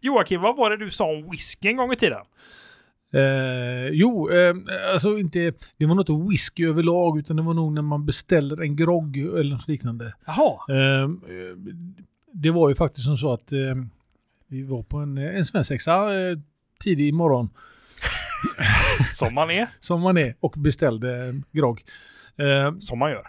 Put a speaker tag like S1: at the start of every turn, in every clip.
S1: Joakim, vad var det du sa om whisky en gång i tiden?
S2: Eh, jo, eh, alltså inte, det var något whisky överlag utan det var nog när man beställer en grogg eller något liknande.
S1: Jaha.
S2: Eh, det var ju faktiskt som så att eh, vi var på en, en svensexa eh, tidig morgon
S1: Som man är.
S2: som man är och beställde grogg. Eh,
S1: Som man gör.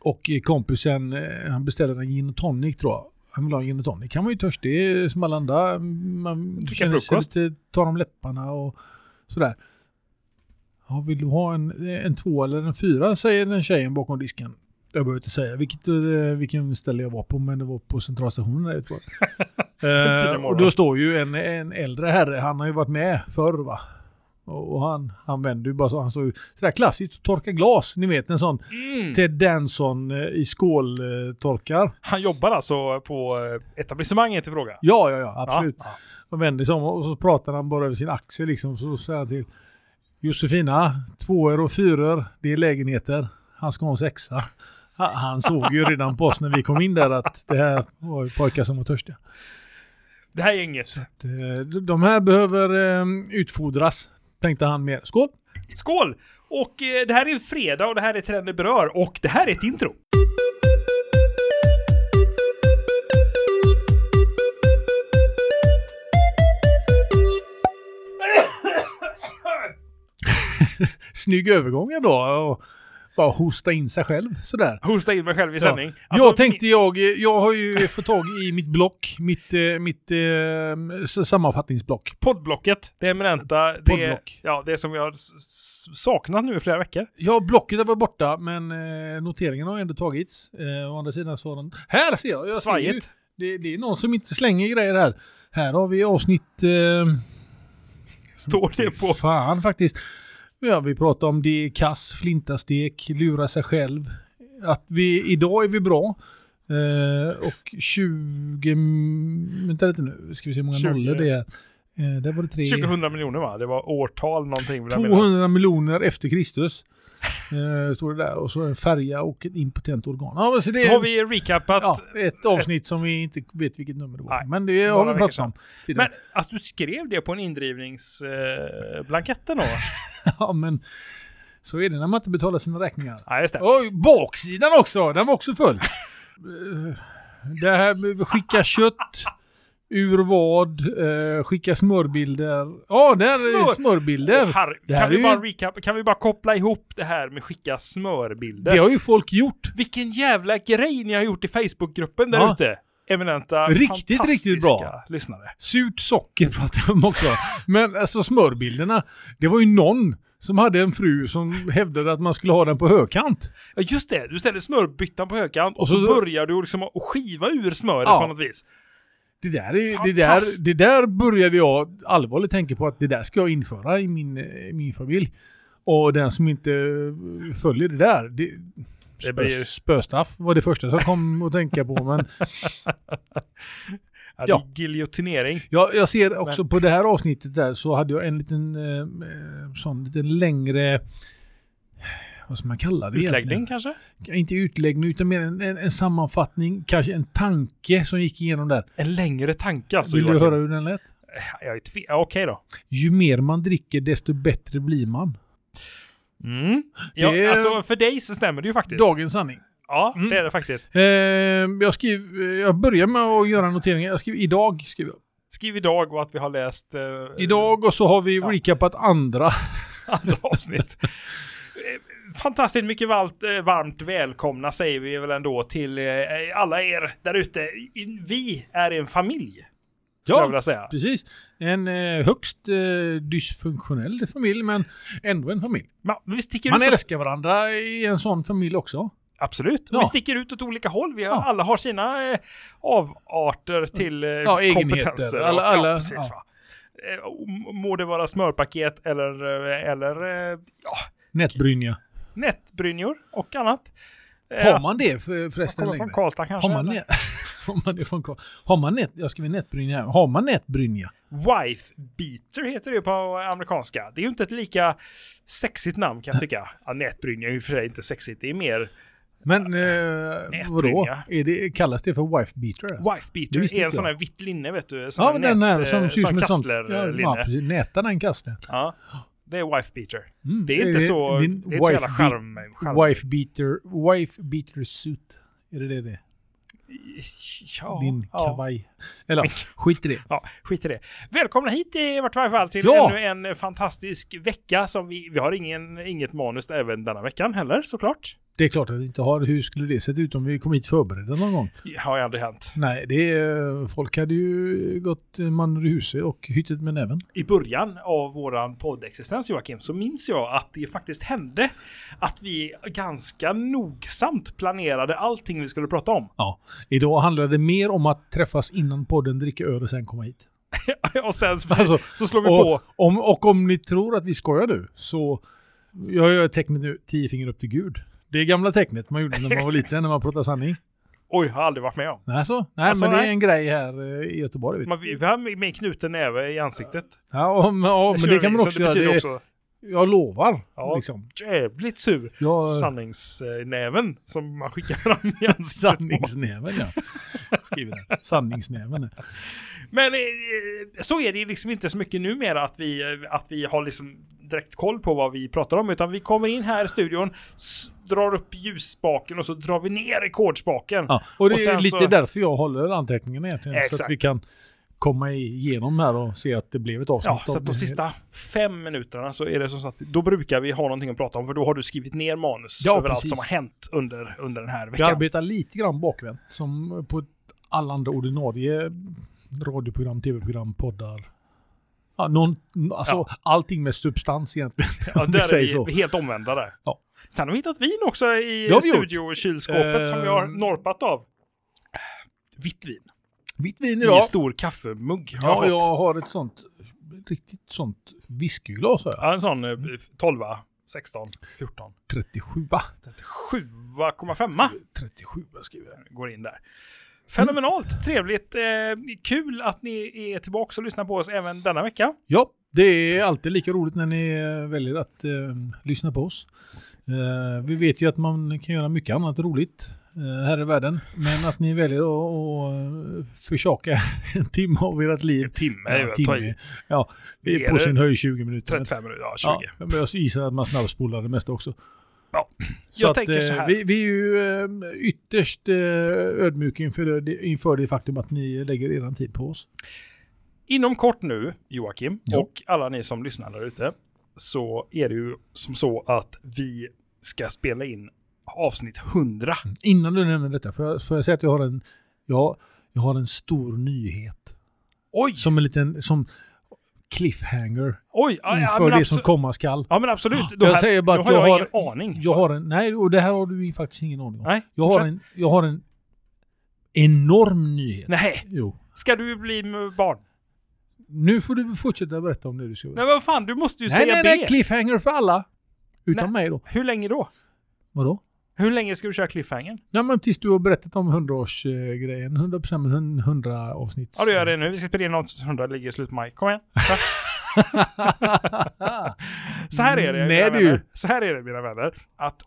S2: och kompisen eh, han beställde en gin och tonic tror jag. Han vill ha en gin och tonic. Han var ju törstig som alla andra. Man känner sig lite torr om läpparna och sådär. Ja, vill du ha en, en två eller en fyra säger den tjejen bakom disken. Jag behöver inte säga vilket, eh, vilken ställe jag var på men det var på centralstationen där eh, och då står ju en, en äldre herre, han har ju varit med förr va. Och han, han vänder ju bara så, han ju sådär klassiskt och torkar glas. Ni vet en sån
S1: Mm.
S2: Ted Danson eh, i skåltorkar.
S1: Han jobbar alltså på eh, etablissemanget i fråga?
S2: Ja, ja, ja, absolut.
S1: Ja.
S2: Och vänder sig om och så pratar han bara över sin axel liksom. Så säger han till Josefina, tvåor och fyror, det är lägenheter. Han ska ha en sexa. Ha- Han såg ju redan på oss när vi kom in där att det här var ju pojkar som var törstiga.
S1: Det här gänget.
S2: Att, eh, De här behöver eh, utfodras, tänkte han mer. Skål!
S1: Skål! Och eh, det här är fredag och det här är Trender berör och det här är ett intro.
S2: Snygg övergång ändå. Bara hosta in sig själv sådär.
S1: Hosta in mig själv i
S2: Ja.
S1: sändning. Alltså,
S2: jag tänkte jag, jag har ju fått tag i mitt block, mitt, eh, mitt eh, sammanfattningsblock.
S1: Poddblocket, det eminenta, det,
S2: Poddblock.
S1: ja, det som jag saknat nu i flera veckor.
S2: Ja, blocket har varit borta, men eh, noteringen har ändå tagits. Eh, å andra sidan så har den... Här ser jag! jag
S1: Svajigt.
S2: det, det är någon som inte slänger grejer här. Här har vi avsnitt... Eh,
S1: Står det på.
S2: Fan faktiskt. Ja, vi pratar om det, kass, flintastek, lura sig själv. Att vi, idag är vi bra. Eh, och 20... mm, Vänta lite nu, ska vi se hur många
S1: 20.
S2: nollor det är. Eh, där var det tre...
S1: 2000 miljoner va? Det var årtal någonting vill jag minnas.
S2: 200 miljoner efter Kristus. Eh, står det där. Och så en färja och ett impotent organ. Ja, så det
S1: har vi recapat.
S2: ja, ett avsnitt som vi inte vet vilket nummer det var.
S1: Nej,
S2: men det har vi pratat om.
S1: Men alltså du skrev det på en indrivningsblanketten då?
S2: Ja, men så är det när man inte betalar sina räkningar.
S1: Ja, just det.
S2: Oj, baksidan också! Den var också full. Eh, det här med skicka kött. Ur vad? Eh, skicka smörbilder. Ja, där är
S1: Smör-
S2: smörbilder.
S1: Åh, herre,
S2: Det här
S1: kan, vi
S2: är ju-
S1: bara recap, kan vi bara koppla ihop det här med skicka smörbilder?
S2: Det har ju folk gjort.
S1: Vilken jävla grej ni har gjort i Facebookgruppen där
S2: Ja.
S1: ute. Eminenta,
S2: Riktigt, riktigt bra.
S1: lyssnare.
S2: Surt socker pratar om också. Men alltså smörbilderna. Det var ju någon som hade en fru som hävdade att man skulle ha den på högkant.
S1: Ja just det, du ställer smörbyttan på högkant och,
S2: Och
S1: så,
S2: så-
S1: börjar du liksom att skiva ur smöret
S2: Ja.
S1: på något vis.
S2: Det där, är, det, där, det där började jag allvarligt tänka på att det där ska jag införa i min, eh, min familj. Och den som inte eh, följer det där, det,
S1: Det blir-
S2: spö, spöstraff var det första som kom att tänka på. Men
S1: Ja,
S2: Ja.
S1: giljotinering.
S2: jag, jag ser också på det här avsnittet där så hade jag en liten eh, eh, sån liten längre vad ska man kalla det
S1: Utläggning
S2: egentligen?
S1: kanske?
S2: Inte utläggning utan mer en, en, en sammanfattning, kanske en tanke som gick igenom där.
S1: En längre tanke alltså.
S2: Vill du höra hur den lät?
S1: Jag är tve- ja, Okej då.
S2: Ju mer man dricker desto bättre blir man.
S1: Mm. Ja,
S2: Det
S1: alltså för dig så stämmer det ju faktiskt.
S2: Dagens sanning.
S1: Ja,
S2: Mm.
S1: det är det faktiskt.
S2: Eh, jag, skriv, jag börjar med att göra noteringar. Jag skriver idag. Skriver jag.
S1: Skriv idag och att vi har läst... Eh,
S2: Idag och så har vi
S1: Ja.
S2: recapat andra.
S1: andra avsnitt. Fantastiskt mycket varmt, eh, varmt välkomna säger vi väl ändå till eh, alla er där ute. Vi är en familj. Skulle jag vilja säga.
S2: precis. En eh, högst eh, dysfunktionell familj, men ändå en familj.
S1: Man,
S2: Man älskar varandra i en sån familj också.
S1: Absolut.
S2: Ja.
S1: Vi sticker ut åt olika håll. Vi har,
S2: Ja.
S1: Alla har sina eh, avarter till eh,
S2: Ja,
S1: kompetenser.
S2: Alla- alla-
S1: ja, precis,
S2: ja.
S1: Eh, Må det vara smörpaket eller, eller ja,
S2: Nätbrynja.
S1: Nätbrynjor och annat. Eh,
S2: Har man det för, förresten
S1: kommer från? Karlstad kanske.
S2: Har man, nät, har man det från Karl- Har man nät, jag skriver nätbrynja här. Har man nätbrynja?
S1: Wife beater heter det på amerikanska. Det är ju inte ett lika sexigt namn kan jag tycka. Ja, nätbrynja är ju för sig inte sexigt. Det är mer
S2: Men eh, vadå? Är det, kallas det för wife beater?
S1: Alltså? Wife beater är en sån här vitt linne vet du.
S2: Sån ja, den här som ser ut som
S1: ett sånt. Ja, ja,
S2: precis. Näta den kasten.
S1: Ja. Det är wife beater. Mm, det är inte så, det är inte så jävla charm,
S2: charm. Wife beater, wife beater suit. Är det det det
S1: Ja,
S2: Din kavaj. Eller skit i det.
S1: Ja, skit i det. Välkomna hit i vart fall till ja. ännu en fantastisk vecka som vi, vi har ingen, inget manus även denna veckan heller såklart.
S2: Det är klart att vi inte har. Hur skulle det sett ut om vi kom hit förberedda någon gång?
S1: Det har ju aldrig hänt.
S2: Nej, det är, folk hade ju gått man ur huset och hyttit med näven.
S1: I början av våran poddexistens Joakim så minns jag att det faktiskt hände att vi ganska nogsamt planerade allting vi skulle prata om.
S2: Ja, idag handlar det mer om att träffas innan podden, dricka öl och sen komma hit.
S1: och sen alltså, så slår vi
S2: och,
S1: på.
S2: Om, och om ni tror att vi skojar nu så jag gör tecknet nu, tio finger upp till Gud. Det är gamla tecknet man gjorde när man var liten, när man pratade sanning.
S1: Oj, har aldrig varit med om.
S2: Nej, så? Nej, alltså, men nej. det är en grej här eh, i Göteborg. Vet
S1: man, vi har med knuten näve i ansiktet.
S2: Ja, och, och, men det kan man också göra. Det, också... Jag lovar. Ja, liksom.
S1: Jävligt sur. Jag... Sanningsnäven som man skickar fram i ansiktet.
S2: Sanningsnäven ja. Skriver den. Sanningsnäven.
S1: Men eh, så är det liksom inte så mycket numera att vi, att vi har liksom direkt koll på vad vi pratar om utan vi kommer in här i studion, drar upp ljusspaken och så drar vi ner rekordspaken.
S2: Ja, och det och är lite så... därför jag håller anteckningen egentligen. Exakt. Så att vi kan komma igenom här och se att det blev ett avsnitt.
S1: Ja, så att de sista fem minuterna så är det som att då brukar vi ha någonting att prata om för då har du skrivit ner manus ja, över precis. allt som har hänt under, under den här veckan.
S2: Vi arbetar lite grann bakvänt som på alla andra ordinarie radioprogram, tv-program, poddar, Ja, någon, alltså ja. allting med substans egentligen.
S1: Ja, där är vi så. helt omvända där. Ja. Sen har vi hittat vin också i studiokylskåpet uh, som vi har norpat av. Vitt vin.
S2: Vitt vin idag.
S1: I stor kaffemugg.
S2: Ja, jag, jag har ett sånt riktigt sånt whiskyglas.
S1: Ja, en sån 12, 16, 14.
S2: 37.
S1: 37,5.
S2: 37 skriver jag.
S1: Går in där. Fenomenalt, trevligt, eh, kul att ni är tillbaka och lyssnar på oss även denna vecka.
S2: Ja, det är alltid lika roligt när ni eh, väljer att eh, lyssna på oss. Eh, vi vet ju att man kan göra mycket annat roligt eh, här i världen, men att ni väljer att försaka en timme av ert liv. En
S1: timme, ja, timme.
S2: Ja, på sin höjd 20 minuter.
S1: 35 minuter, ja 20. Ja,
S2: men jag gissar att man snabbspolar det mesta också.
S1: Ja, jag så tänker att, så här.
S2: Vi, vi, är ju eh, ytterst eh, ödmjuka inför det, inför det faktum att ni lägger er tid på oss.
S1: Inom kort nu, Joakim, ja. och alla ni som lyssnar där ute, så är det ju som så att vi ska spela in avsnitt 100. Mm.
S2: Innan du nämner detta, får jag, får jag säga att jag har en, jag, jag har en stor nyhet.
S1: Oj!
S2: Som en liten, som, cliffhanger
S1: Oj,
S2: ja, inför ja, det som komma skall.
S1: Ja men absolut.
S2: Då jag här, säger bara att
S1: jag,
S2: jag har
S1: ingen aning.
S2: Jag har en, nej, och det här har du faktiskt ingen aning om.
S1: Nej,
S2: jag, har en, jag har en enorm nyhet.
S1: Nej.
S2: Jo.
S1: Ska du bli barn?
S2: Nu får du fortsätta berätta om det du ska
S1: Nej men vad fan, du måste ju
S2: nej,
S1: säga
S2: nej,
S1: nej,
S2: Nej, cliffhanger för alla. Utan nej. mig då.
S1: Hur länge då?
S2: Vadå?
S1: Hur länge ska du köra cliffhanger?
S2: Ja men tills du har berättat om 100-årsgrejen. 100% 100 avsnitt.
S1: Ja, då gör det nu. Vi ska spela in något 100 ligger i slutet av maj. Kom igen. så här är det,
S2: Nej,
S1: mina vänner. Så här är det, mina vänner. Att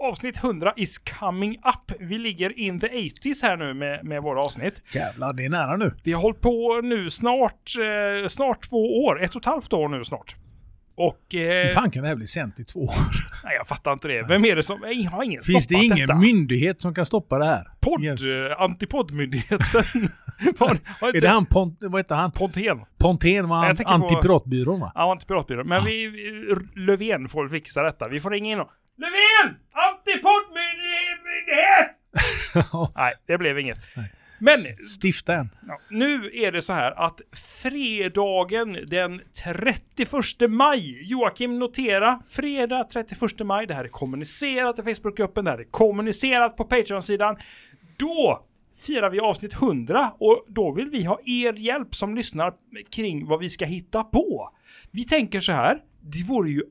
S1: avsnitt 100 is coming up. Vi ligger in the 80s här nu med, med våra avsnitt.
S2: Jävlar, det är nära nu.
S1: Vi har hållit på nu snart, eh, snart två år. Ett och ett halvt år nu snart. Och...
S2: Eh, Hur fan kan det här bli sänt i två år?
S1: Nej, jag fattar inte det. Vem är det som... Jag har ingen
S2: Finns det ingen
S1: detta?
S2: myndighet som kan stoppa det här?
S1: Podd... Eh, Antipodmyndigheten.
S2: är det han Pont... Vad heter han?
S1: Pontén.
S2: Pontén var antipiratbyrån va?
S1: Ja, antipiratbyrån. Men ja. vi... Löfven får fixa detta. Vi får ringa in och... Löfven! Antipodmyndighet! Nej, det blev inget. Nej. Men...
S2: Stifta en.
S1: Ja, nu är det så här att fredagen den 31 maj, Joakim notera, fredag 31 maj, det här är kommunicerat i Facebookgruppen, det här är kommunicerat på Patreon-sidan. Då firar vi avsnitt 100 och då vill vi ha er hjälp som lyssnar kring vad vi ska hitta på. Vi tänker så här, det vore ju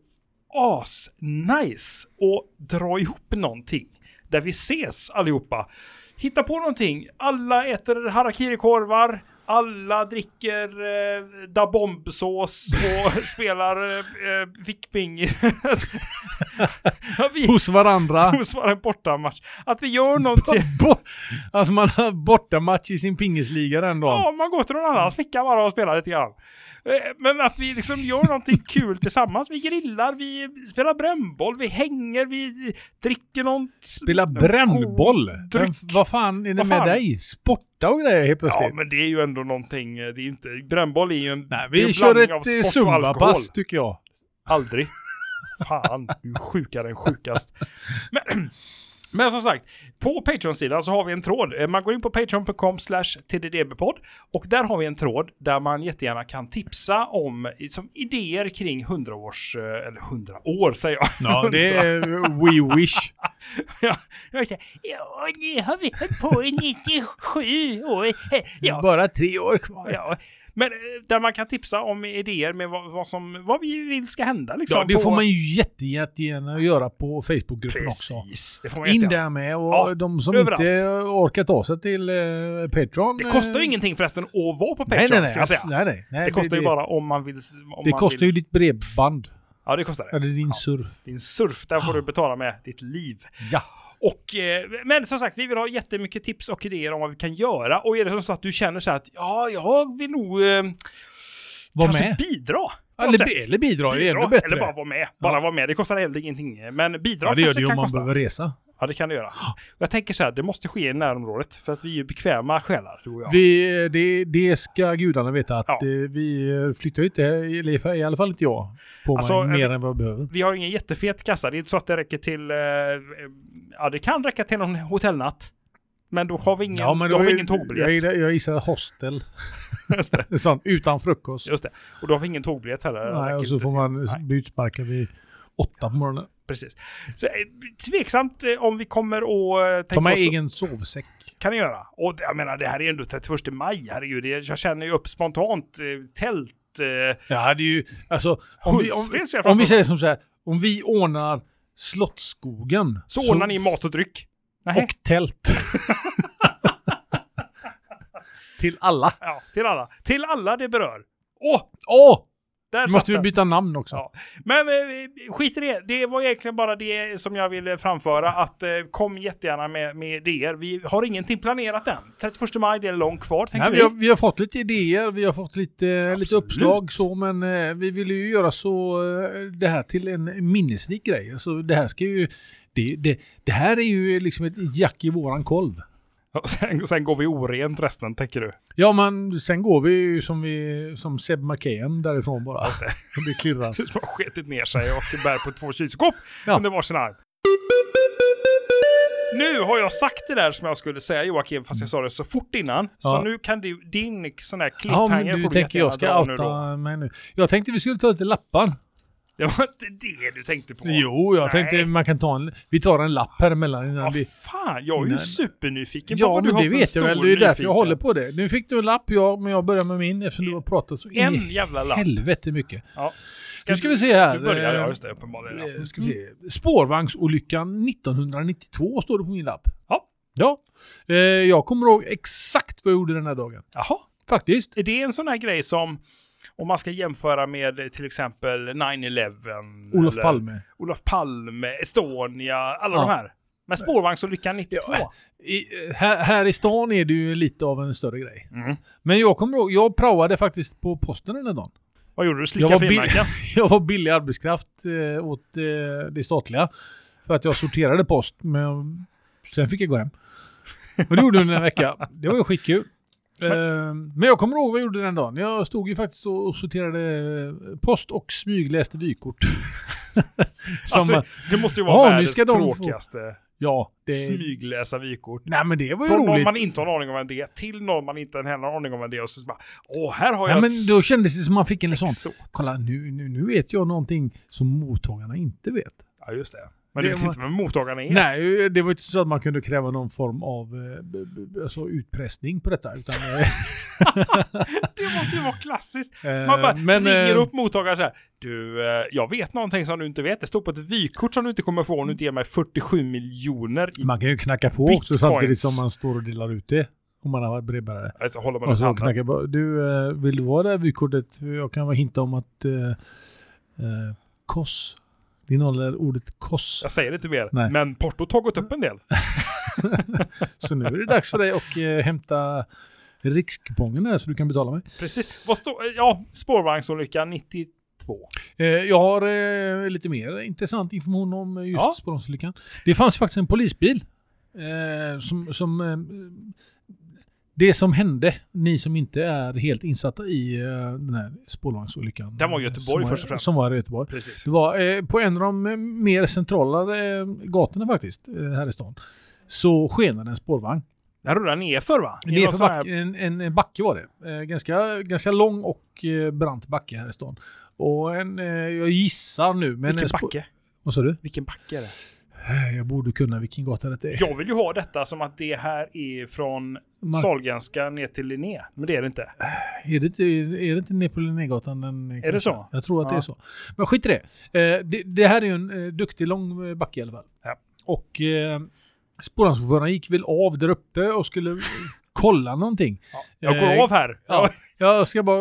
S1: as-nice att dra ihop någonting där vi ses allihopa hitta på någonting. Alla äter harakirikorvar, alla dricker eh, da bombsås och spelar eh, eh fickping. Vi,
S2: Hos varandra.
S1: hos våra bortamatch. Att vi gör någonting.
S2: Bo- alltså man har bortamatch i sin pingisliga den dagen.
S1: Ja, man går till någon annans ficka bara och spelar lite grann. Eh, Men att vi liksom gör någonting kul tillsammans. Vi grillar, vi spelar brännboll, vi hänger, vi dricker någon...
S2: Spela brännboll.
S1: dryck.
S2: Vad fan är det
S1: Vad
S2: med
S1: fan?
S2: dig? Sporta och grejer helt
S1: Ja,
S2: plötsligt.
S1: men det är ju ändå någonting. eh, Det är inte... Brännboll är ju en...
S2: Nej,
S1: är en
S2: vi kör ett eh,
S1: sport och alkohol.
S2: zumba-pass tycker jag.
S1: Aldrig. Fan, du är sjukare än sjukast. Men, men som sagt, på Patreon-sidan så har vi en tråd. Eh, Man går in på patreon.com slash tddbpodd och där har vi en tråd där man jättegärna kan tipsa om eh, som idéer kring 100 års, eh, eller 100 år säger jag.
S2: Ja, det är We Wish.
S1: ja, ja, nu har vi hållit på i 97 år. Ja,
S2: Bara tre år kvar.
S1: ja. Men eh, där man kan tipsa om idéer med vad, vad, som, vad vi vill ska hända liksom.
S2: Ja, det
S1: på-
S2: får man ju jätte, jättegärna göra på Facebookgruppen också.
S1: Precis. Det får man
S2: In där med och
S1: Ja,
S2: de som
S1: överallt.
S2: inte orkar ta sig till eh, Patreon.
S1: Det kostar ju
S2: eh,
S1: ingenting förresten att vara på Patreon,
S2: Nej, nej, nej.
S1: ska jag säga.
S2: nej, nej, nej
S1: det kostar ju bara om man vill... Om
S2: Det
S1: man
S2: kostar
S1: vill.
S2: ju ditt bredband.
S1: Ja, det kostar det.
S2: Eller din
S1: Ja.
S2: surf.
S1: Din surf, där får du betala med ditt liv.
S2: Ja.
S1: Och, eh, men som sagt, vi vill ha jättemycket tips och idéer om vad vi kan göra. Och är det så att du känner så att ja, jag vill nog eh, kanske
S2: med.
S1: bidra.
S2: Eller, eller bidra, det är
S1: Bidra,
S2: ännu bättre.
S1: Eller bara vara med. Bara vara med. Det kostar heller ingenting. Men bidra
S2: ja, det gör
S1: kanske
S2: det ju om
S1: kan
S2: man
S1: kosta.
S2: behöver resa.
S1: Ja, det kan det göra. Jag tänker så här, det måste ske i närområdet. För att vi är ju bekväma själar, du och jag.
S2: Vi, det, det ska gudarna veta att
S1: Ja.
S2: eh, vi eh, flyttar ju inte, eller i alla fall inte jag, på
S1: Alltså,
S2: mig mer
S1: vi-
S2: än vad jag behöver.
S1: Vi har ingen jättefet kassa. Det är inte så att det räcker till... Eh, ja, det kan räcka till någon hotellnatt. Men då har vi ingen,
S2: Ja, men
S1: då har
S2: då
S1: vi
S2: är-
S1: ingen tågbiljett.
S2: Jag, jag gissar hostel. Sånt, utan frukost.
S1: Just det. Och då har vi ingen tågbiljett heller.
S2: Nej, och så får man bli utsparkad vid åtta på morgonen.
S1: Precis. Så, eh, tveksamt eh, om vi kommer att... Eh,
S2: Ta med
S1: oss-
S2: egen sovsäck.
S1: kan ni göra. Och jag menar, det här är ändå 31 maj. Herregud, jag känner ju upp spontant tält.
S2: Ja, det är ju, alltså, om vi, om,
S1: jag
S2: om vi säger som så här, om vi ordnar Slottsskogen.
S1: Så ordnar ni mat och dryck? Nej.
S2: Och tält. Till alla.
S1: Ja, till alla. Till alla det berör. Åh!
S2: Åh!
S1: Där
S2: måste vi byta namn också.
S1: Ja. Men eh, skit i det. Det var egentligen bara det som jag ville framföra. Att eh, kom jättegärna med, med idéer. Vi har ingenting planerat än. 31 maj, det är långt kvar
S2: Nej,
S1: vi.
S2: vi, har, vi har fått lite idéer, vi har fått lite, lite
S1: Absolut.
S2: uppslag så, men eh, vi vill ju göra så eh, det här till en minnesrik grej. Alltså det här ska ju, det, det, det här är ju liksom ett jack i våran kolv.
S1: Sen, sen går vi orent resten, tänker du.
S2: Ja, men sen går vi ju som, vi, som Seb McKayen därifrån bara.
S1: Just det.
S2: Det klirrar.
S1: Som har skitit ner sig och bär på två kylskåp
S2: Ja.
S1: under varsin arm. Nu har jag sagt det där som jag skulle säga Joakim, fast jag sa det så fort innan. Så
S2: Ja.
S1: nu kan du, din sån här
S2: Ja,
S1: cliffhanger
S2: men du
S1: får du
S2: tänker jag ska outa mig nu. Jag tänkte vi skulle ta lite lappar.
S1: Det var inte det du tänkte på.
S2: Jo, jag
S1: Nej.
S2: tänkte man kan ta en, vi tar en lapp här emellan innan
S1: Ja,
S2: vi...
S1: fan, jag är ju
S2: innan-
S1: supernyfiken på
S2: Ja,
S1: vad du har
S2: det
S1: för
S2: vet jag väl. Det är därför jag håller på det. Nu fick du en lapp, ja, men jag börjar med min eftersom du har pratat så
S1: En jävla lapp.
S2: helvete mycket.
S1: Ja.
S2: Nu ska vi se här.
S1: Du börjar,
S2: Eh,
S1: ja just det, uppenbarligen.
S2: Eh, Ska vi se. Spårvagnsolyckan 1992 står det på min lapp.
S1: Ja.
S2: Ja. Eh, jag kommer ihåg exakt vad jag gjorde den här dagen.
S1: Jaha.
S2: Faktiskt.
S1: Är det en sån här grej som, om man ska jämföra med till exempel 9-11?
S2: Olof
S1: eller
S2: Palme.
S1: Olof Palme, Estonia, alla
S2: Ja.
S1: de här. Men spårvagnsolyckan 92?
S2: Ja. I, här, här i stan är det ju lite av en större grej.
S1: Mm.
S2: Men jag kommer ihåg, jag praoade faktiskt på posten den dagen.
S1: Vad gjorde du?
S2: Jag
S1: Slicka
S2: var, bill-
S1: frimärken?
S2: jag var billig arbetskraft eh, åt eh, det statliga. För att jag sorterade post, men sen fick jag gå hem. Och det gjorde jag under en vecka. Det var ju skitkul. Eh, Men jag kommer ihåg vad jag gjorde den dagen. Jag stod ju faktiskt och sorterade eh, post och smygläste vykort.
S1: Alltså, det måste ju vara
S2: Ja,
S1: världens
S2: de få-
S1: tråkigaste
S2: ja, det...
S1: smygläsa vykort.
S2: Nej men det var ju
S1: Från någon
S2: roligt.
S1: man inte har en aning om vem det är, till någon man inte heller har en aning om vem det är och så bara Åh, här har
S2: Ja,
S1: jag
S2: men
S1: ett
S2: då kändes det som man fick en sån. Kolla nu, nu, nu vet jag någonting som mottagarna inte vet.
S1: Ja, just det. Men
S2: Det
S1: du vet inte vem mottagarna är?
S2: Nej, det var inte så att man kunde kräva någon form av eh, alltså utpressning på detta. Utan, eh,
S1: Det måste ju vara klassiskt.
S2: eh,
S1: Man bara
S2: men,
S1: ringer
S2: eh,
S1: upp mottagaren så här. Du, eh, jag vet någonting som du inte vet. Det står på ett vykort som du inte kommer få om du inte ger mig 47 miljoner i...
S2: Man kan ju knacka på också samtidigt som man står och delar ut det. Om man har brevbärare.
S1: Alltså håller man
S2: Och så knackar på. Du, eh, vill du ha det här vykortet? Jag kan hinta om att eh, eh, KOS Det innehåller ordet koss.
S1: Jag säger inte mer.
S2: Nej.
S1: Men portot har gått upp en del.
S2: Så nu är det dags för dig att eh, hämta rikskupongen här så du kan betala mig.
S1: Precis. Vad står... Ja, spårvagnsolycka 92.
S2: Eh, jag har eh, lite mer intressant information om eh, just
S1: Ja.
S2: spårvagnsolyckan. Det fanns faktiskt en polisbil eh, som... som eh, det som hände, ni som inte är helt insatta i eh, den här spårvagnsolyckan.
S1: Den var i Göteborg
S2: som
S1: först och
S2: var,
S1: främst.
S2: Som var i Göteborg.
S1: Precis.
S2: Det var eh, på en av de mer centrala eh, gatorna faktiskt, eh, här i stan. Så skenade en spårvagn.
S1: Den rullar nerför va? I
S2: Nerför
S1: här-
S2: back, en, en, en backe var det. Ganska, ganska lång och brant backe här i stan. Och en, jag gissar nu, men...
S1: Vilken backe?
S2: Vad sa du?
S1: Vilken backe är det?
S2: Eh, Jag borde kunna vilken gata det är.
S1: Jag vill ju ha detta som att det här är från
S2: Mark-
S1: Sahlgrenska ner till Linné. Men det är det inte.
S2: Är det inte, är det inte ner på Linnégatan? Den,
S1: Är det så?
S2: Jag tror att det
S1: Ja.
S2: är så. Men skit i det. Eh, det. Det här är ju en duktig lång backe i alla fall.
S1: Ja.
S2: Och eh, spårvagnschauffören gick väl av där uppe och skulle kolla någonting.
S1: Jag går av här.
S2: Ja, jag ska bara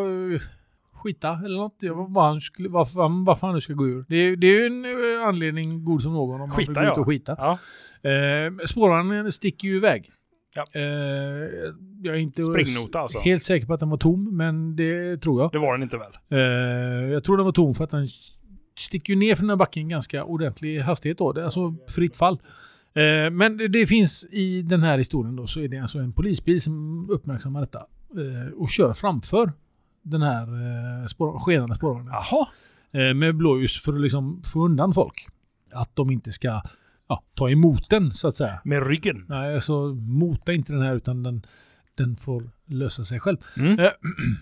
S2: skita eller något. Jag, var- vad han skulle, varför, varför han nu ska gå ur. Det, är- det är ju en eh, anledning god som någon om
S1: Skita,
S2: man vill gå ut och skita.
S1: Ja.
S2: Eh, spårvagnen sticker ju iväg.
S1: Ja.
S2: Eh, jag är inte
S1: Springnota alltså.
S2: helt säker på att den var tom, men det tror jag.
S1: Det var den inte väl?
S2: Eh, jag tror den var tom för att den sticker ju ner från den här backen ganska ordentlig hastighet då. Det är alltså fritt fall. Eh, men det, det finns i den här historien då så är det alltså en polisbil som uppmärksammar detta eh, och kör framför den här eh, spår, skenande spårvagnen.
S1: Jaha.
S2: Eh, med blåljus för att liksom få undan folk. Att de inte ska ja, ta emot den så att säga.
S1: Med ryggen.
S2: Nej, alltså mota inte den här utan den, den får lösa sig själv.
S1: Mm.
S2: Eh,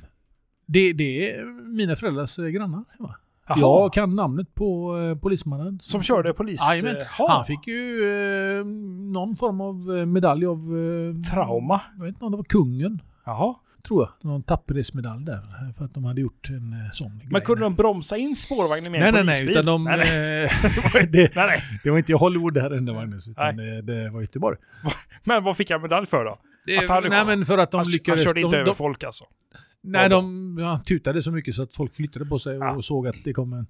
S2: det, det är mina föräldrars eh, grannar hemma.
S1: Jaha.
S2: Jag kan namnet på eh, polismannen.
S1: Som körde polis...
S2: Jajamän.
S1: eh, ha.
S2: Han fick ju eh, någon form av eh, medalj av... Eh,
S1: Trauma.
S2: Jag vet inte om det var kungen.
S1: Jaha.
S2: Tror jag. Någon tapperhetsmedalj där. eh, För att de hade gjort en eh, sån
S1: Men
S2: grej.
S1: kunde de bromsa in spårvagnen med
S2: Nej,
S1: en
S2: nej, nej. Utan de...
S1: Nej, nej.
S2: eh, det,
S1: nej, nej.
S2: det var inte Hollywood det här hände Magnus. Utan det, det var Göteborg.
S1: Men vad fick han medalj för då? Att han-
S2: nej men för att de
S1: han,
S2: lyckades...
S1: han körde inte
S2: de,
S1: över
S2: de,
S1: folk alltså?
S2: Nej, de han tutade så mycket så att folk flyttade på sig och
S1: Ja.
S2: såg att det kom en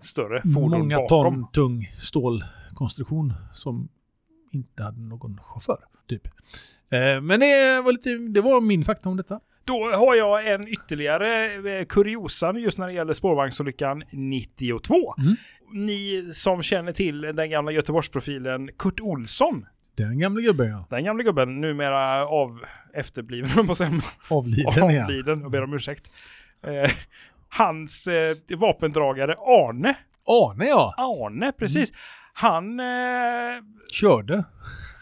S1: Större fordon
S2: många
S1: bakom.
S2: ton tung stålkonstruktion som inte hade någon chaufför. Typ. Eh, men det var, lite, det var min fakta om detta.
S1: Då har jag en ytterligare eh, kuriosa just när det gäller spårvagnsolyckan 92.
S2: Mm.
S1: Ni som känner till den gamla Göteborgsprofilen Kurt Olsson.
S2: Den gamla gubben ja.
S1: Den gamla gubben, numera av efterbliven, jag på att säga.
S2: Avliden ja.
S1: avliden och ber om ursäkt. Eh, hans eh, vapendragare Arne,
S2: Arne ja.
S1: Arne precis, han eh,
S2: Körde.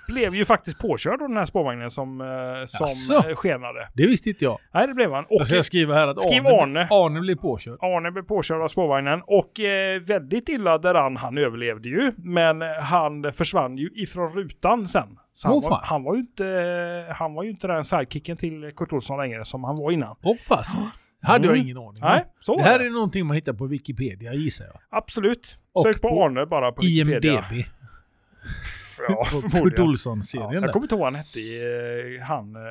S1: blev ju faktiskt påkörd av den här spårvagnen som, eh, som
S2: Jaså?
S1: eh, skenade.
S2: Det visste inte jag.
S1: Nej, det blev han. Och
S2: Jag ska skriva här att
S1: Skriv
S2: Arne,
S1: Arne.
S2: Arne blev påkörd.
S1: Arne blev påkörd av spårvagnen och eh, väldigt illa däran. Han överlevde ju, men han försvann ju ifrån rutan sen. Så han,
S2: Åh,
S1: var, han, var ju inte, han var ju inte den sidekicken till Kurt Olsson längre som han var innan.
S2: Och fast. Hade jag
S1: Mm.
S2: ingen aning om.
S1: Nej, så
S2: Det här är någonting man hittar på Wikipedia gissar jag.
S1: Absolut. Sök på,
S2: på
S1: Arne bara på Wikipedia.
S2: IMDB.
S1: Ja,
S2: Kurt. Olsson-serien
S1: Ja, jag kommer inte ihåg vad han hette i, eh, han eh,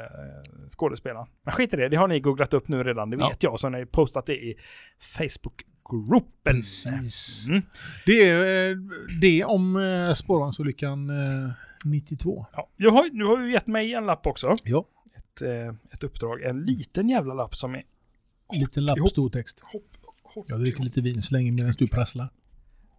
S1: skådespelaren. Men skit i det, det har ni googlat upp nu redan, det
S2: Ja.
S1: vet jag. Så har ni postat det i Facebookgruppen.
S2: Precis.
S1: Mm.
S2: Det är eh, det om eh, spårvagnsolyckan eh, 92.
S1: Ja, jag har, nu har du gett mig en lapp också.
S2: Ja.
S1: Ett, eh, ett uppdrag. En liten jävla lapp som är
S2: Liten lapp, stor text.
S1: hopp, hopp,
S2: Jag dricker lite vin så länge medan du prasslar.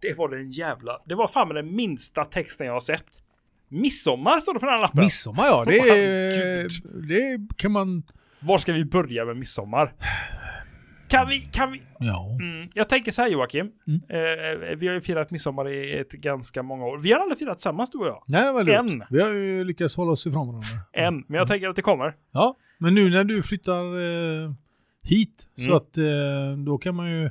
S1: Det var den jävla... Det var fan med den minsta texten jag har sett. Midsommar står det på den här lappen.
S2: Midsommar ja, det, är, det kan man...
S1: Var ska vi börja med midsommar? Kan vi, kan vi...
S2: Ja.
S1: Mm, jag tänker så här Joakim.
S2: Mm.
S1: Eh, vi har ju firat midsommar i ett ganska många år. Vi har aldrig firat tillsammans du och jag.
S2: Nej, lugnt.
S1: En.
S2: Vi har ju lyckats hålla oss ifrån varandra.
S1: Än. Men jag tänker att det kommer.
S2: Ja, men nu när du flyttar eh, hit så
S1: Mm.
S2: att eh, då kan man ju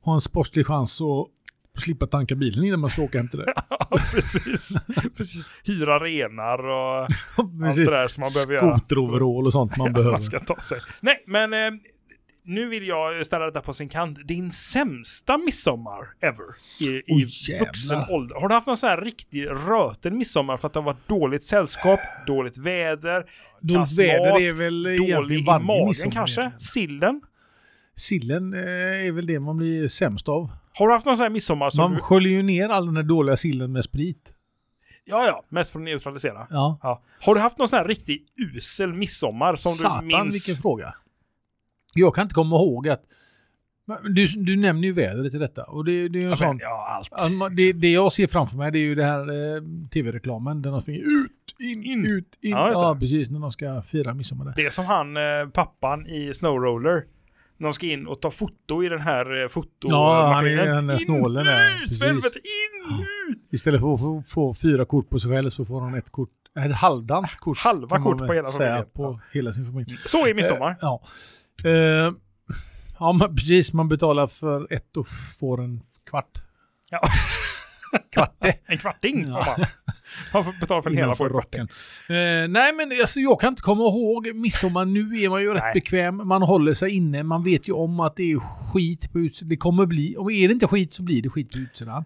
S2: ha en sportslig chans att slippa tanka bilen innan man ska åka hem till dig.
S1: Ja, precis. precis. Hyra renar och allt det där som man behöver göra.
S2: Skoteroverall och sånt man behöver.
S1: man ska ta sig. Nej, men eh, nu vill jag ställa detta på sin kant. Din sämsta midsommar ever i, i
S2: jävlar.
S1: vuxen ålder. Har du haft någon sån här riktig röten midsommar för att det har varit dåligt sällskap, dåligt väder,
S2: Dåligt väder är väl
S1: dålig i magen kanske?
S2: egentligen.
S1: Sillen?
S2: Sillen eh, är väl det man blir sämst av.
S1: Har du haft någon sån här midsommar som...
S2: Man
S1: du-
S2: sköljer ju ner all den här dåliga sillen med sprit.
S1: Ja, ja. Mest för att neutralisera.
S2: Ja.
S1: Ja. Har du haft någon sån här riktigt usel midsommar som
S2: Satan
S1: du minns?
S2: vilken fråga. Jag kan inte komma ihåg att... Du, du nämner ju vädret i detta och det, det är en
S1: Ja,
S2: sån...
S1: men, ja, allt.
S2: Alltså, det, det jag ser framför mig det är ju det här eh, tv-reklamen där de springer ut, in,
S1: In.
S2: ut, in.
S1: Ja,
S2: Ja, precis. När de ska fira midsommar där.
S1: Det är som han, eh, pappan i Snowroller. De ska in och ta foto i den här eh, fotomaskinen.
S2: Ja, han är den där
S1: In,
S2: snålen där.
S1: Ut, helvete, in, ut!
S2: Istället för att få, få fyra kort på sig själv så får han ett kort, ett halvdant kort.
S1: Halva kort på hela familjen.
S2: På hela sin familj.
S1: Så är midsommar.
S2: Eh, ja. Eh, ja, men precis. Man betalar för ett och får en kvart.
S1: Ja.
S2: Kvarte.
S1: En kvarting
S2: Ja.
S1: man. Man får betala för en hela för
S2: rocken. Eh, nej men alltså, jag kan inte komma ihåg midsommar. Nu är man ju rätt
S1: Nej.
S2: bekväm. Man håller sig inne. Man vet ju om att det är skit på utsidan. Det kommer bli. Om är det inte skit så blir det skit på utsidan.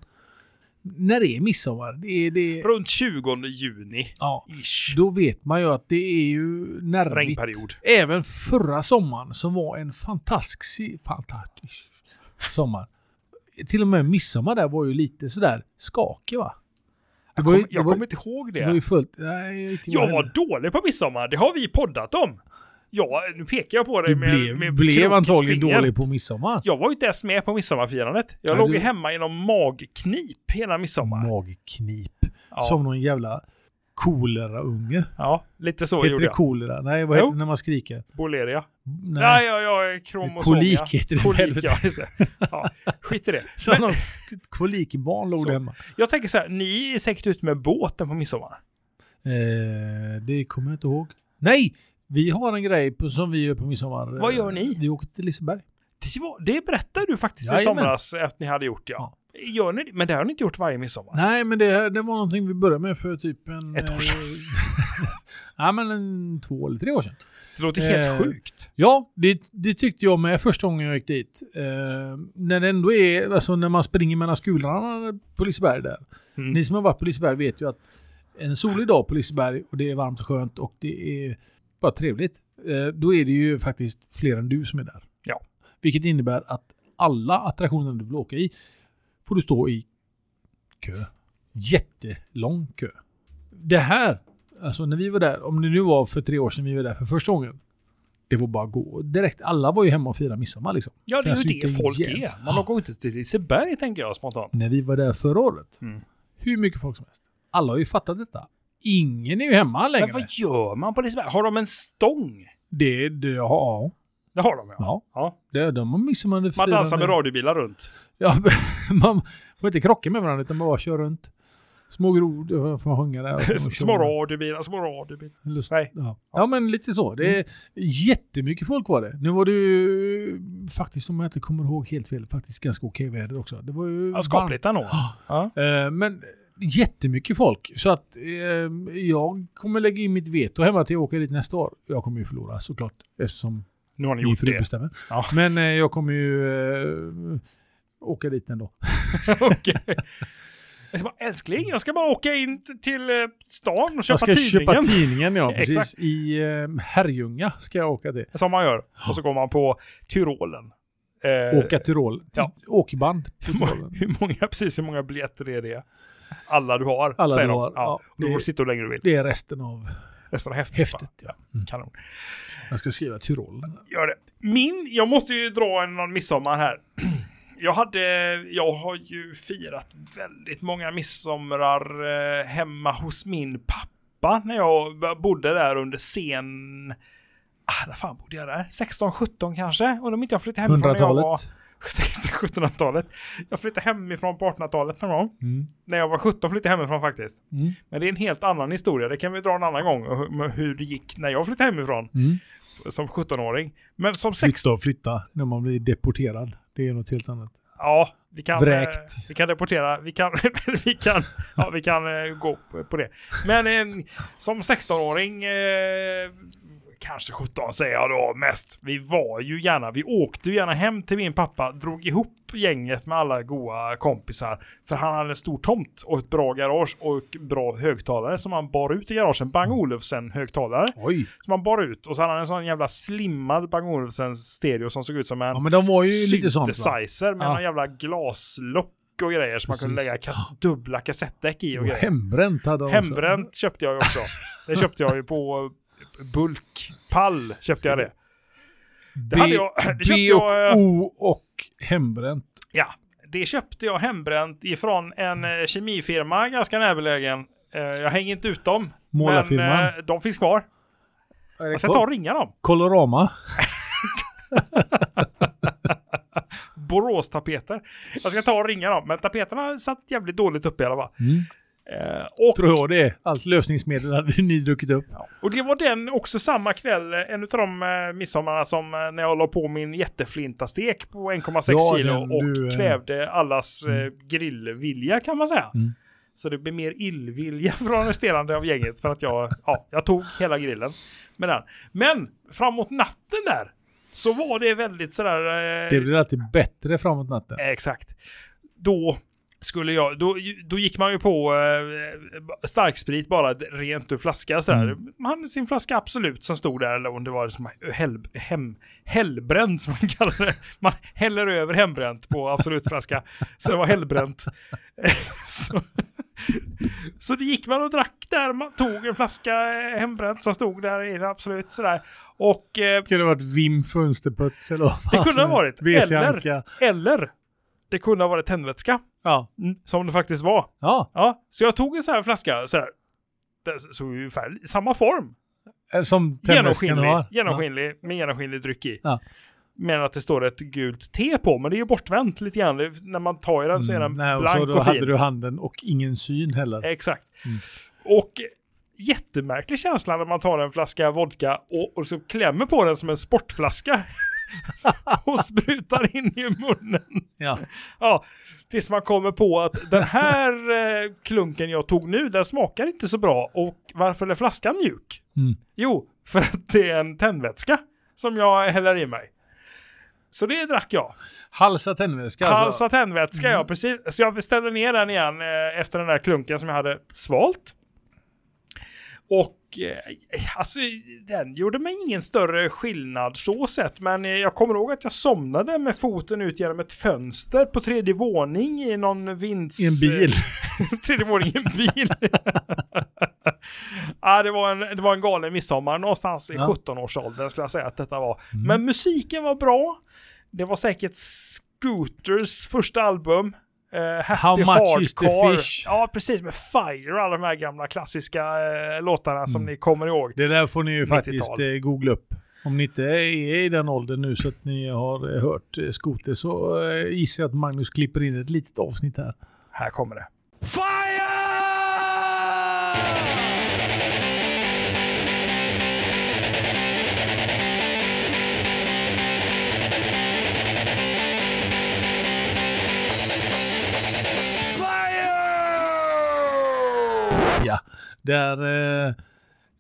S2: När är midsommar? Det är det.
S1: Runt 20 juni.
S2: Ja.
S1: Ish.
S2: Då vet man ju att det är ju nervigt.
S1: Regnperiod.
S2: Även förra sommaren som var en fantastisk, fantastisk sommar. Till och med midsommar där var ju lite sådär skakig va? Det
S1: Jag,
S2: ju- det
S1: jag kommer inte ihåg det.
S2: Det var ju fullt... Nej,
S1: jag
S2: heller.
S1: var dålig på midsommar. Det har vi poddat om. Ja, nu pekar jag på dig
S2: Du
S1: med,
S2: blev,
S1: med
S2: blev antagligen
S1: finger.
S2: dålig på midsommar.
S1: Jag var ju inte ens med på midsommarfirandet. Jag
S2: Nej,
S1: låg
S2: du-
S1: hemma inom magknip hela midsommar.
S2: Magknip.
S1: Ja,
S2: Som någon jävla koleraunge.
S1: ja lite så
S2: Heter
S1: gjorde
S2: det
S1: jag.
S2: kolera? Nej, vad heter
S1: Jo.
S2: det när man skriker?
S1: Boleria.
S2: Nej.
S1: Nej, ja, ja, kromosomia.
S2: Kolik heter det
S1: Kolik, ja, just det. Ja, skit i det.
S2: Så
S1: Men
S2: någon kolikbarn låg
S1: Så.
S2: hemma.
S1: jag tänker så här, ni är säkert ute med båten på midsommar.
S2: Eh, det kommer jag inte ihåg. Nej! Vi har en grej på, som vi gör på midsommar.
S1: Vad gör ni?
S2: Vi åker till Liseberg.
S1: Det, var, det berättade du faktiskt i
S2: Jajamän.
S1: somras att ni hade gjort, ja. Gör ni? Men det har ni inte gjort varje midsommar.
S2: Nej, men det, det var någonting vi började med för typ en...
S1: Ett år sedan.
S2: eh, Nej, men en två eller tre år sedan.
S1: Det låter helt
S2: Eh,
S1: sjukt.
S2: Ja, det, det tyckte jag med första gången jag gick dit. Eh, när det ändå är, alltså när man springer mellan skulorna på Liseberg där.
S1: Mm.
S2: Ni som har varit på Liseberg vet ju att en solig dag på Liseberg och det är varmt och skönt och det är bara trevligt. Eh, då är det ju faktiskt fler än du som är där.
S1: Ja.
S2: Vilket innebär att alla attraktioner du vill åka i får du stå i kö. Jättelång kö. Det här, alltså när vi var där, om det nu var för tre år sedan vi var där för första gången. Det var bara att gå direkt. Alla var ju hemma och firade midsommar liksom.
S1: Ja, det är ju det folk
S2: igen.
S1: är. Man åker inte till Liseberg, tänker jag spontant.
S2: När vi var där förra året,
S1: Mm.
S2: hur mycket folk som helst. Alla har ju fattat detta. Ingen är ju hemma längre.
S1: Men vad gör man på Liseberg? Har de en stång?
S2: Det, det, ja,
S1: Det har de, ja.
S2: ja.
S1: ja.
S2: Det, de har midsommar
S1: Man dansar med radiobilar runt.
S2: Ja, man får inte krocka med varandra utan bara köra runt. Små grod, då får man sjunga där.
S1: små radiobilar, små radiobilar.
S2: Lust-
S1: Nej.
S2: Ja. ja, men lite så. Det är jättemycket folk var det. Nu var det ju faktiskt, om jag inte kommer ihåg helt fel, faktiskt ganska okej väder också. Det var ju
S1: Ja, skapligt ändå.
S2: Ja.
S1: Ja.
S2: Eh, men jättemycket folk. Så att eh, jag kommer lägga in mitt veto hemma till jag åker dit nästa år. Jag kommer ju förlora såklart eftersom
S1: Nu har ni gjort det.
S2: bestämmer.
S1: Ja.
S2: Men eh, jag kommer ju eh, åka dit ändå.
S1: Okej. Jag ska bara, älskling, jag ska bara åka in till eh, stan och
S2: Jag
S1: köpa
S2: ska
S1: tidningen.
S2: köpa tidningen ja, precis.
S1: Exakt.
S2: I eh, Herrljunga ska jag åka till.
S1: Som man gör. Och så går man på Tyrolen. Eh,
S2: Åka Tyrol.
S1: ja.
S2: Åkband.
S1: hur många, precis hur många biljetter är det? Alla du har,
S2: Alla
S1: säger
S2: du
S1: de.
S2: har,
S1: Ja.
S2: ja.
S1: Får du
S2: Det-
S1: sitta hur länge du vill.
S2: Det är resten av
S1: Resten av häftet.
S2: häftet. Ja. Mm.
S1: Kanon.
S2: Jag ska skriva Tyrolen.
S1: Gör det. Min, jag måste ju dra en någon midsommar här. Jag hade, jag har ju firat väldigt många midsomrar eh, hemma hos min pappa när jag bodde där under sen... Ah, när fan bodde jag där? 16, 17 kanske? Och om inte jag flyttade hemifrån när jag var...
S2: 100-talet.
S1: 16, 1700-talet. Jag flyttade hemifrån på 1800-talet någon gång.
S2: Mm.
S1: När jag var 17 flyttade jag hemifrån faktiskt.
S2: Mm.
S1: Men det är en helt annan historia. Det kan vi dra en annan gång. hur- det gick när jag flyttade hemifrån
S2: Mm.
S1: som 17-åring. Men som 16
S2: Flytta och flytta när man blir deporterad. Det är något helt annat.
S1: Ja, vi kan, eh, vi kan deportera, vi kan, vi kan, ja, vi kan eh, gå på, det. Men eh, som 16-åring, eh, kanske 17 säger jag då mest. Vi var ju gärna, vi åkte ju gärna hem till min pappa, drog ihop gänget med alla goa kompisar. För han hade en stor tomt och ett bra garage och bra högtalare som han bar ut i garagen. Bang Olufsen högtalare.
S2: Oj.
S1: Som han bar ut och så hade han en sån jävla slimmad Bang Olufsen stereo som såg ut som en
S2: Ja, men de var ju lite sånt
S1: synthesizer med
S2: Ja.
S1: jävla glaslock och grejer som man kunde lägga kas- dubbla kassettdäck i och grejer.
S2: hembränt hade de också.
S1: Hembränt köpte jag ju också. Det köpte jag ju på bulkpall köpte jag det. Det hade jag, det köpte
S2: B och
S1: jag, eh,
S2: O och hembränt.
S1: ja, det köpte jag hembränt ifrån en eh, kemifirma ganska närbelägen. Eh, Jag hänger inte ut dem. Men
S2: Målarfirman.
S1: eh, de finns kvar. Jag ska ta och ringa dem.
S2: Colorama.
S1: Borås-tapeter. Jag ska ta och ringa dem. Men tapeterna satt jävligt dåligt uppe i alla fall.
S2: Mm.
S1: Eh, och
S2: Tror jag det. Allt lösningsmedel hade ni druckit upp.
S1: Ja. Och det var den också samma kväll, en av de eh, midsommarna som eh, när jag la på min jätteflintastek på 1,6
S2: Ja,
S1: kilo och
S2: du, eh,
S1: kvävde allas eh, grillvilja kan man säga.
S2: Mm.
S1: Så det blev mer illvilja från resterande av gänget för att jag, ja, jag tog hela grillen med den. Men framåt natten där så var det väldigt sådär... Eh,
S2: Det blir alltid bättre framåt natten.
S1: Exakt. Då skulle jag, då, då gick man ju på eh, starksprit bara rent ur flaska sådär.
S2: Mm.
S1: Man hade sin flaska Absolut som stod där, eller om det var som hell, hem, hällbränt som man kallar det. Man häller över hembränt på Absolut-flaska. så det var hällbränt. så, så det gick man och drack där, man tog en flaska hembränt som stod där i Absolut sådär. Och eh,
S2: Det kunde ha varit Vim Fönsterputs eller vad
S1: det kunde ha varit. Eller, eller det kunde ha varit tändvätska.
S2: Ja.
S1: Mm, som det faktiskt var.
S2: Ja.
S1: Ja, så jag tog en sån här flaska så här. Det såg ungefär samma form.
S2: Eh, Som
S1: Genomskinlig,
S2: har.
S1: genomskinlig med genomskinlig dryck i.
S2: Ja.
S1: Men att det står ett gult T på, men det är ju bortvänt lite grann. När man tar i den så är den
S2: Mm, nej, och
S1: blank
S2: så
S1: och,
S2: då hade
S1: fin.
S2: du handen och ingen syn heller.
S1: Exakt.
S2: Mm.
S1: Och jättemärklig känsla när man tar en flaska vodka och, och så klämmer på den som en sportflaska. och sprutar in i munnen.
S2: Ja.
S1: Ja, tills man kommer på att den här eh, klunken jag tog nu, den smakar inte så bra. Och varför är flaskan mjuk?
S2: Mm.
S1: Jo, för att det är en tändvätska som jag häller i mig. Så det drack jag.
S2: Halsa tändväska
S1: Halsa
S2: alltså.
S1: tändvätska, ja precis. Så jag ställde ner den igen eh, efter den där klunken som jag hade svalt. Och eh, alltså den gjorde mig ingen större skillnad så sett. Men jag kommer ihåg att jag somnade med foten ut genom ett fönster på tredje våning i någon vinds...
S2: I en bil.
S1: tredje våning i en bil. ja, det var, en, det var en galen midsommar någonstans i
S2: Ja.
S1: 17-årsåldern skulle jag säga att detta var.
S2: Mm.
S1: Men musiken var bra. Det var säkert Scooters första album. Eh, Happy
S2: How much is the
S1: Hardcore.
S2: fish?
S1: Ja, precis. Med Fire och alla de här gamla klassiska eh, låtarna som
S2: Mm.
S1: ni kommer ihåg.
S2: Det där får ni ju
S1: 90-tal.
S2: faktiskt eh, googla upp. Om ni inte är i den åldern nu så att ni har hört Skoter så gissar jag att Magnus klipper in ett litet avsnitt här.
S1: Här kommer det.
S2: Ja, där, eh,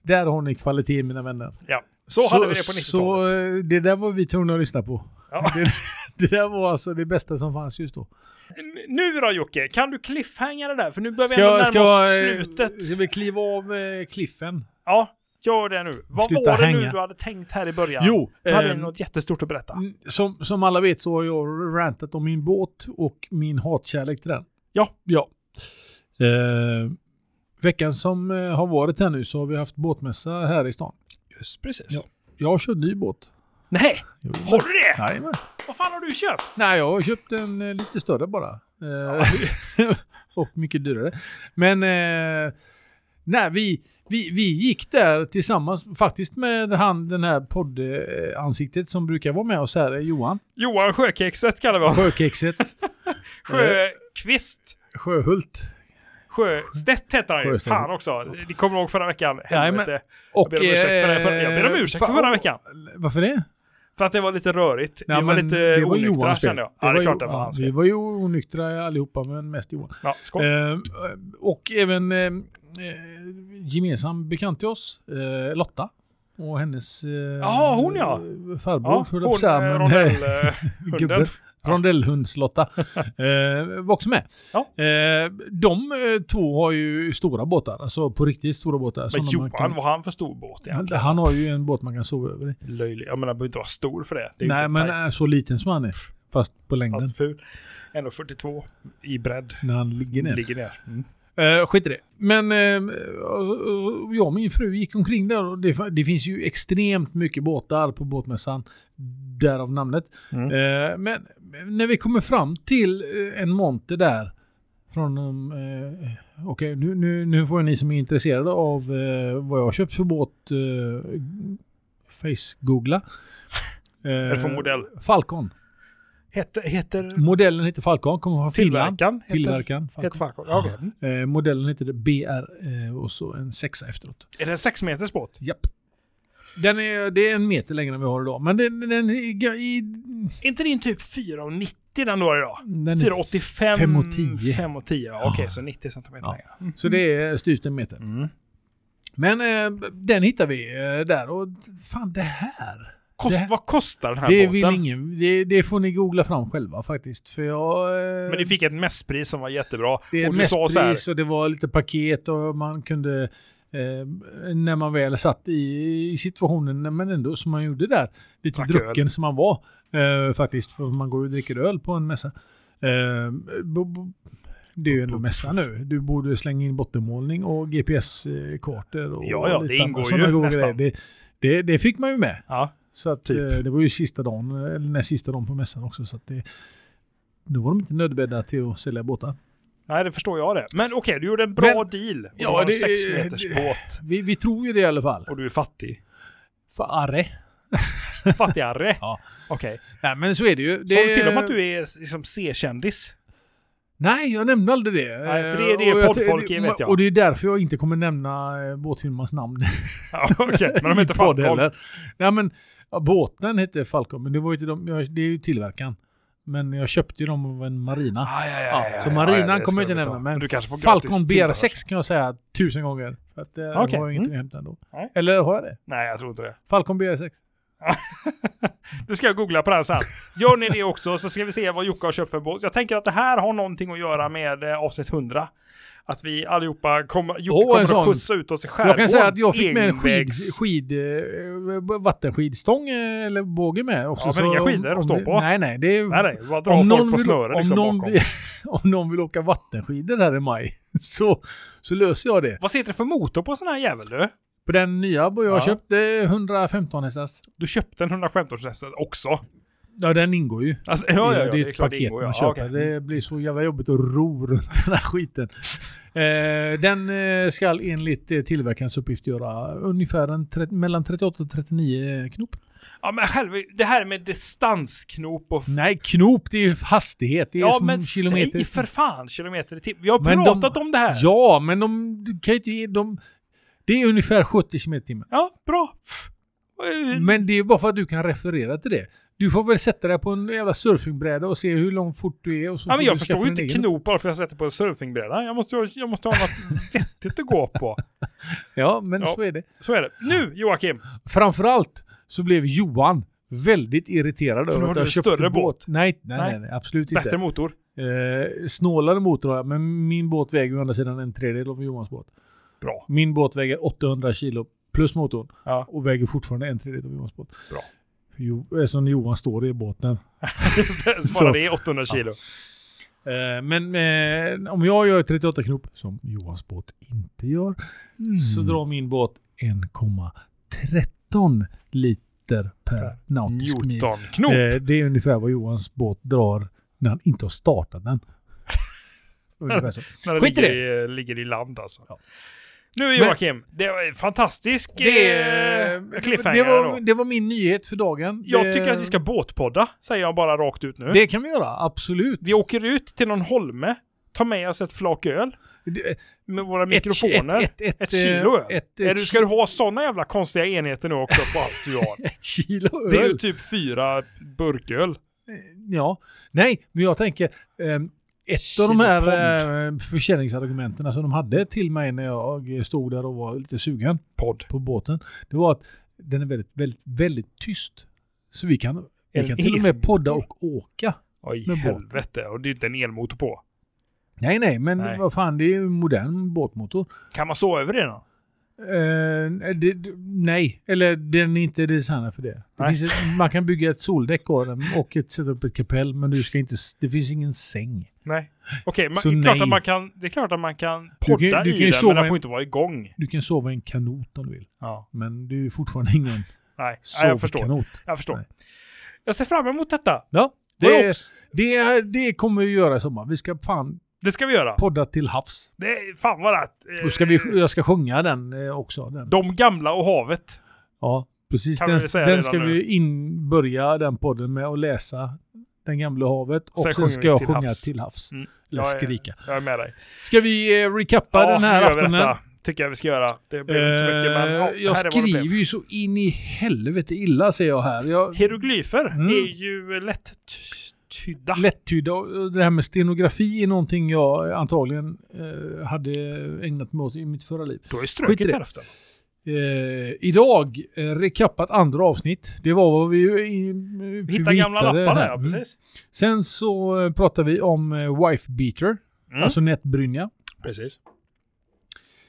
S2: där har ni kvalitet mina vänner.
S1: Ja, så, hade vi det på
S2: Så
S1: 90-talet.
S2: eh, det där var vi tvungna att lyssna på.
S1: Ja.
S2: Det, det där var alltså det bästa som fanns just då.
S1: Nu då Jocke, kan du cliffhanga det där? För nu börjar vi ändå närma
S2: ska,
S1: oss
S2: jag,
S1: slutet.
S2: eh, ska vi kliva av eh, cliffen?
S1: Ja, gör det nu. Vad
S2: Sluta
S1: var det nu
S2: hänga.
S1: du hade tänkt här i början?
S2: Jo,
S1: Du hade
S2: ehm,
S1: något jättestort att berätta.
S2: Mm, Som, som alla vet så har jag rantat om min båt och min hatkärlek till den.
S1: Ja.
S2: Ja. Eh, veckan som eh, har varit här nu så har vi haft båtmässa här i stan.
S1: Just precis.
S2: Ja. Jag köpt ny båt.
S1: Nej,
S2: Jo.
S1: har du det?
S2: Jajamän.
S1: Vad fan har du köpt?
S2: Nej, jag har köpt en eh, lite större bara. Eh, och mycket dyrare. Men eh, nej, vi, vi, vi gick där tillsammans faktiskt med han, den här poddansiktet som brukar vara med oss här, Johan.
S1: Johan Sjökexet kallar vi honom.
S2: Sjökexet.
S1: Sjökvist.
S2: Sjöhult.
S1: Sjöstedt heter han ju.
S2: Sjöstedt.
S1: Fan också. Ni kommer ihåg förra veckan.
S2: Och,
S1: Jag ber om ursäkt för det. För, jag ber om
S2: eh,
S1: ursäkt för förra veckan.
S2: Varför det?
S1: För att det var lite rörigt.
S2: Ja,
S1: vi var lite
S2: det var
S1: onyktra kände jag. Ja, det är klart det var
S2: ja,
S1: hans
S2: Vi
S1: fel.
S2: var ju onyktra allihopa, men mest Johan.
S1: Ja, skål.
S2: Eh, och även eh, eh, gemensam bekant till oss, eh, Lotta. och hennes... Eh,
S1: Jaha, hon ja.
S2: Farbror,
S1: Ja,
S2: höll jag på att säga,
S1: eh, rondellhunden.
S2: gubben. Rondellhundslotta. eh, var också med.
S1: Ja.
S2: Eh, de eh, två har ju stora båtar, alltså på riktigt stora båtar.
S1: Men Johan,
S2: kan-
S1: har han för stor båt egentligen?
S2: han har ju en båt man kan sova över i.
S1: Löjlig. Jag menar, han behöver inte vara stor för det. det
S2: Nej, men
S1: tajt,
S2: så liten som han är. Fast på längden.
S1: fast ful. 1,42 i bredd.
S2: När han ligger ner.
S1: Ligger ner. Mm.
S2: Uh, skit i det. Men uh, jag och min fru gick omkring där och det, det finns ju extremt mycket båtar på båtmässan. Därav namnet.
S1: Mm.
S2: Eh, men när vi kommer fram till eh, en monter där. Från... Uh, Okej, nu, nu, nu får ni som är intresserade av eh, vad jag har köpt för båt uh, face-googla.
S1: Det för modell?
S2: Falcon.
S1: Heter, heter
S2: Modellen heter Falcon, kommer från Finland.
S1: tillverkaren? Heter, heter
S2: Falcon.
S1: Mm.
S2: Eh, modellen heter BR eh, och så en sexa efteråt.
S1: Är det en 6 meters båt?
S2: Japp. Den är, det är en meter längre än vi har idag. Men den, den, är i,
S1: Är inte din typ 4,90 den du har idag?
S2: den är
S1: 4,85?
S2: fem och tio.
S1: 5 och 10, ja. Okej, så 90 centimeter
S2: Ja.
S1: längre. Mm.
S2: Så det är styvt en meter.
S1: Mm.
S2: Men eh, den hittar vi eh, där och fan det här.
S1: Kost,
S2: Det-
S1: vad kostar den här
S2: Det
S1: båten?
S2: vill ingen. Det, det får ni googla fram själva faktiskt. För jag... eh,
S1: Men ni fick ett mässpris som var jättebra.
S2: Det är
S1: och
S2: mästpris och det var lite paket och man kunde eh, när man väl satt i, i situationen, men ändå som man gjorde där, lite
S1: Drack
S2: drucken som man var eh, faktiskt, för man går och dricker öl på en mässa. Eh, bo, bo, det är ju ändå mässa nu. Du borde slänga in bottenmålning och GPS-kartor och
S1: Ja, ja, det ingår ju nästan.
S2: Det, det, det fick man ju med.
S1: ja,
S2: Så att
S1: Typ.
S2: eh, det var ju sista dagen, eller näst sista dagen på mässan också. Så att det, då var de inte nödbedda till att sälja båtar.
S1: Nej det förstår jag det. Men okej, du gjorde en bra
S2: Men-
S1: deal. Och
S2: Ja,
S1: du har en
S2: det-
S1: 6 meters
S2: det-
S1: båt.
S2: Vi, vi tror ju det i alla fall.
S1: Och du är fattig.
S2: För arre.
S1: Fattigare?
S2: Ja.
S1: Okej.
S2: Nej men så är det ju. Det,
S1: du till och med att du är liksom C-kändis?
S2: Nej, jag nämnde aldrig det.
S1: Nej, för det är det poddfolk är, vet jag.
S2: Och det är därför jag inte kommer nämna eh, båtfirmans namn.
S1: Ja, okej. Men de heter Falcon.
S2: Nej men, ja, båten hette Falcon, men det var ju inte de, det är ju tillverkaren. Men jag köpte ju dem av en marina.
S1: Ah, ja, ja,
S2: Ja, så marinan
S1: det
S2: kommer jag inte nämna. Men
S1: får
S2: Falcon
S1: gratis tillbehör.
S2: BR6 kan jag säga tusen gånger. För att, eh,
S1: Okej,
S2: har jag ingenting
S1: mm.
S2: att hämta ändå.
S1: Nej.
S2: Eller har jag det?
S1: Nej, jag tror inte det.
S2: Falcon BR6.
S1: Det ska jag googla på det här sen. Gör ni det också så ska vi se vad Jocke har köpt för båt. Jag tänker att det här har någonting att göra med eh, avsnitt 100. Att vi allihopa kommer, Jocke
S2: en
S1: kommer att skjutsa ut oss i skärgården.
S2: Jag kan säga att jag fick med en skid, skid, eh, vattenskidstång eh, eller båge med också.
S1: Ja, men inga skidor att stå på.
S2: Nej, nej. Det är,
S1: Nej, nej, bara dra
S2: om
S1: folk på
S2: vill-
S1: snöre
S2: om
S1: liksom
S2: någon
S1: bakom.
S2: om någon vill åka vattenskidor här i maj så, så löser jag det.
S1: Vad sitter det för motor på sån här jävel du?
S2: På den nya jag
S1: Ja.
S2: köpte 115 hästars.
S1: Du köpte en 115 hästar också?
S2: Ja, den ingår ju.
S1: Alltså, ja, ja, ja,
S2: det är ett paket
S1: ingår,
S2: man köper.
S1: Okej.
S2: Det blir så jävla jobbigt att ro runt den här skiten. Eh, den eh, ska enligt eh, tillverkarens uppgift göra ungefär en mellan 38 och 39 knop.
S1: Ja, men helvete, det här med distansknop och...
S2: Nej, knop det är ju hastighet. Det är
S1: ja, men
S2: kilometer.
S1: säg för fan kilometer i timmen. Vi har
S2: Men de-
S1: pratat om det här.
S2: Ja, men de kan ju inte. De, det är ungefär 70 km i timmen.
S1: Ja, bra. Eh,
S2: Men det är bara för att du kan referera till det. Du får väl sätta dig på en jävla surfingbräda och se hur långt fort du är. Och så
S1: Ja, men jag förstår ju inte knop bara för att jag sätter på en surfingbräda. Jag måste, jag måste ha något vettigt att gå på.
S2: Ja, men
S1: Ja.
S2: så är det.
S1: Så är det. Nu Joakim.
S2: Framförallt så blev Johan väldigt irriterad över att jag köpte
S1: större båt.
S2: Nej, nej,
S1: Nej.
S2: nej, nej, absolut
S1: Bättre
S2: inte.
S1: motor.
S2: Eh, snålare motor har jag, men min båt väger å andra sidan en tredjedel av Johans båt.
S1: Bra.
S2: Min båt väger 800 kilo plus motorn
S1: Ja.
S2: och väger fortfarande en tredjedel av Johans båt.
S1: Bra.
S2: Jo, eftersom Johan står i båten.
S1: Just det,
S2: Så.
S1: Bara det är 800 kilo.
S2: Eh, men eh, om jag gör 38 knop, som Johans båt inte gör, så
S1: Mm.
S2: drar min båt 1,13 liter per
S1: Per
S2: nautisk mil.
S1: Newton-knop.
S2: Eh, det är ungefär vad Johans båt drar när han inte har startat den. ungefär så.
S1: när
S2: i
S1: ligger, i, ligger i land alltså.
S2: Ja.
S1: Nu
S2: Men-
S1: Joakim, det var en fantastisk
S2: Det,
S1: eh, cliffhanger
S2: det, var, det var min nyhet för dagen.
S1: Jag
S2: det,
S1: tycker att vi ska båtpodda, säger jag bara rakt ut nu.
S2: Det kan vi göra, absolut.
S1: Vi åker ut till någon holme, tar med oss ett flak öl med våra
S2: ett-
S1: mikrofoner. Ett,
S2: ett, ett,
S1: kilo öl.
S2: Ett,
S1: du, ska du ha sådana jävla konstiga enheter nu också på allt du har?
S2: ett kilo
S1: Det är ju
S2: öl?
S1: typ fyra burköl.
S2: Ja. Nej, men jag tänker... ehm, ett
S1: Kilo
S2: av de här eh, försäljningsargumenten som de hade till mig när jag stod där och var lite sugen
S1: Podd.
S2: på båten. Det var att den är väldigt, väldigt, väldigt tyst. Så vi kan, vi kan till och med podda och åka.
S1: Oj,
S2: Med
S1: helvete. Och det är inte en elmotor på.
S2: Nej, nej, men
S1: Nej.
S2: vad fan, det är ju en modern båtmotor.
S1: Kan man sova över det då?
S2: Eh, det, nej, eller den är inte designad för det. det ett, man kan bygga ett soldäck av den och ett, sätta upp ett kapell, men du ska inte, det finns ingen säng.
S1: Nej. Okej,
S2: Så
S1: det är klart att man kan, det är klart att man kan
S2: Du kan-
S1: podda
S2: du
S1: i
S2: kan
S1: den, men den får inte vara igång.
S2: Du kan sova i en kanot om du vill.
S1: Ja.
S2: Men det är fortfarande ingen
S1: Nej, Nej jag förstår.
S2: sovkanot.
S1: Jag förstår.
S2: Nej.
S1: Jag ser fram emot detta.
S2: Ja,
S1: Det,
S2: det, det, det kommer vi göra i sommar. Vi ska fan
S1: det ska vi göra.
S2: podda till havs.
S1: Det är fan vad rätt.
S2: Då ska vi, jag ska sjunga den eh, också. Den.
S1: De gamla och havet.
S2: Ja, precis.
S1: Kan
S2: Den, den ska
S1: nu.
S2: vi in, börja den podden med att läsa Den gamla havet. Och
S1: Sen
S2: sen, ska jag
S1: till
S2: sjunga
S1: havs.
S2: till havs.
S1: Mm.
S2: Eller
S1: Jag är-
S2: skrika.
S1: Jag är med dig.
S2: Ska vi eh, recappa
S1: Ja,
S2: den här aftonen?
S1: detta. Tycker jag vi ska göra. Det blir inte så mycket, men
S2: Eh,
S1: ja,
S2: jag
S1: vad det
S2: skriver
S1: blev.
S2: ju så in i helvete illa ser jag här. Jag,
S1: Hieroglyfer
S2: Mm.
S1: är ju lätt
S2: lättydda. Och Det här med stenografi är någonting jag antagligen eh, hade ägnat mig åt i mitt förra liv.
S1: Du har ju strukit hälften.
S2: Eh, idag, eh, recappat andra avsnitt. Det var vad vi... I, vi
S1: Hitta gamla
S2: hittade
S1: lappar där, ja,
S2: Mm.
S1: precis.
S2: Sen så eh, pratade vi om eh, wife beater,
S1: Mm.
S2: alltså nätbrynja.
S1: precis.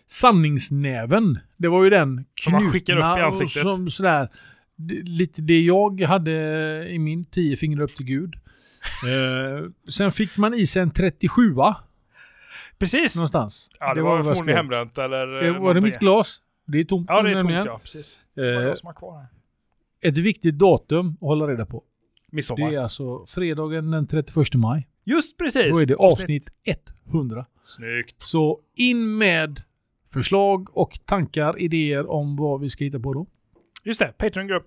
S2: Sanningsnäven, det var ju den
S1: Som man skickar upp i
S2: knutna
S1: ansiktet.
S2: Som sådär, lite det jag hade i min tio fingrar upp till Gud. Eh, sen fick man i sig en 37
S1: Precis.
S2: någonstans.
S1: Ja, det, var
S2: vad jag
S1: förmodligen hembränt eller...
S2: Det
S1: eh,
S2: var det
S1: någonting.
S2: mitt glas? Det är tomt
S1: Ja, det är tomt ja. Precis. Det var
S2: Eh,
S1: som har kvar här.
S2: ett viktigt datum att hålla reda på.
S1: Midsommar.
S2: Det är alltså fredagen den 31 maj.
S1: Just precis.
S2: Då är det avsnitt 100.
S1: Snyggt.
S2: Så in med förslag och tankar, idéer om vad vi ska hitta på då.
S1: Just det.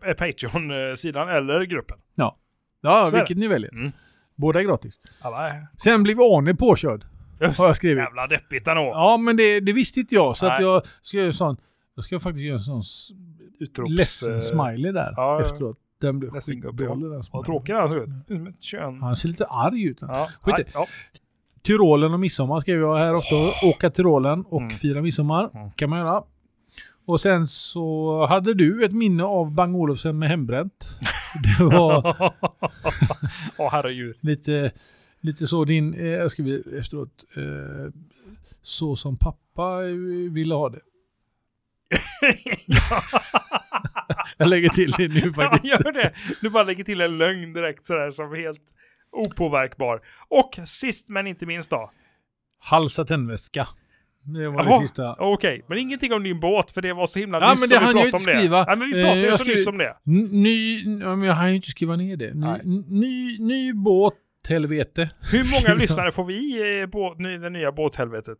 S1: Eh, Patreon-sidan eller gruppen.
S2: Ja,
S1: Så är
S2: vilket ni väljer.
S1: Mm.
S2: Båda är gratis.
S1: Är...
S2: Sen blev Arne påkörd,
S1: Just
S2: har jag skrivit.
S1: Jävla deppigt ändå.
S2: Ja, men det, det visste inte jag. Så att jag ska göra en sån... Jag ska faktiskt göra en sån
S1: Utrops...
S2: ledsen smiley där
S1: ja, ja.
S2: efteråt. Den blev skitdålig
S1: Vad tråkig den såg ut. Ett kön.
S2: Han ser lite arg ut.
S1: Ja.
S2: Skit
S1: ja.
S2: Tyrolen och midsommar skrev jag här ofta. Åka Tyrolen och
S1: Mm.
S2: fira midsommar.
S1: Mm.
S2: kan man göra. Och sen så hade du ett minne av Bang Olufsen med hembränt. Det var
S1: Åh herregud.
S2: lite, lite så din, eh, jag skriver efteråt, eh, så som pappa eh, ville ha det. Jag lägger till det nu
S1: Ja,
S2: faktiskt.
S1: gör det. Du bara lägger till en lögn direkt sådär som helt opåverkbar. Och sist men inte minst då.
S2: Halsa tändvätska. Det var
S1: Jaha,
S2: det sista.
S1: Okej, men ingenting om din båt för det var så himla
S2: Ja,
S1: nyss
S2: men
S1: som vi pratade om det.
S2: skriva.
S1: Nej, men vi
S2: Eh,
S1: pratade ju
S2: jag
S1: så nyss om det.
S2: Ny, ja, men jag hann ju inte skriva ner det. Ny, ny, ny båt, helvete.
S1: Hur många lyssnare får vi i båt, ny, det nya båthelvetet?